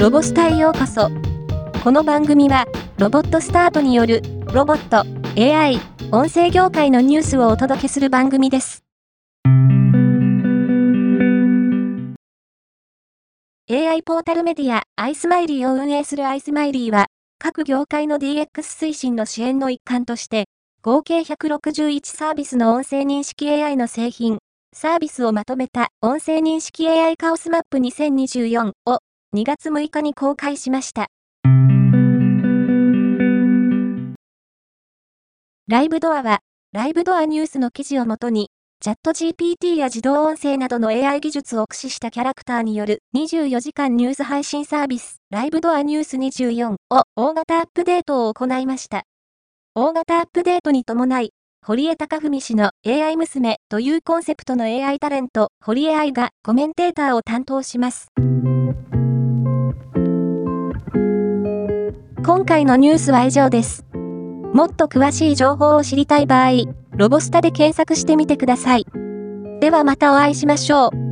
ロボスタへようこそ。この番組は、ロボットスタートによる、ロボット、AI、音声業界のニュースをお届けする番組です。AI ポータルメディア、アイスマイリーを運営するアイスマイリーは、各業界の DX 推進の支援の一環として、合計161サービスの音声認識 AI の製品、サービスをまとめた音声認識 AI カオスマップ2024を2月6日に公開しました。ライブドアは、ライブドアニュースの記事をもとに、チャット GPT や自動音声などの AI 技術を駆使したキャラクターによる24時間ニュース配信サービス、ライブドアニュース24を大型アップデートを行いました。大型アップデートに伴い、堀江貴文氏の AI 娘というコンセプトの AI タレント、堀江愛がコメンテーターを担当します。今回のニュースは以上です。もっと詳しい情報を知りたい場合、ロボスタで検索してみてください。ではまたお会いしましょう。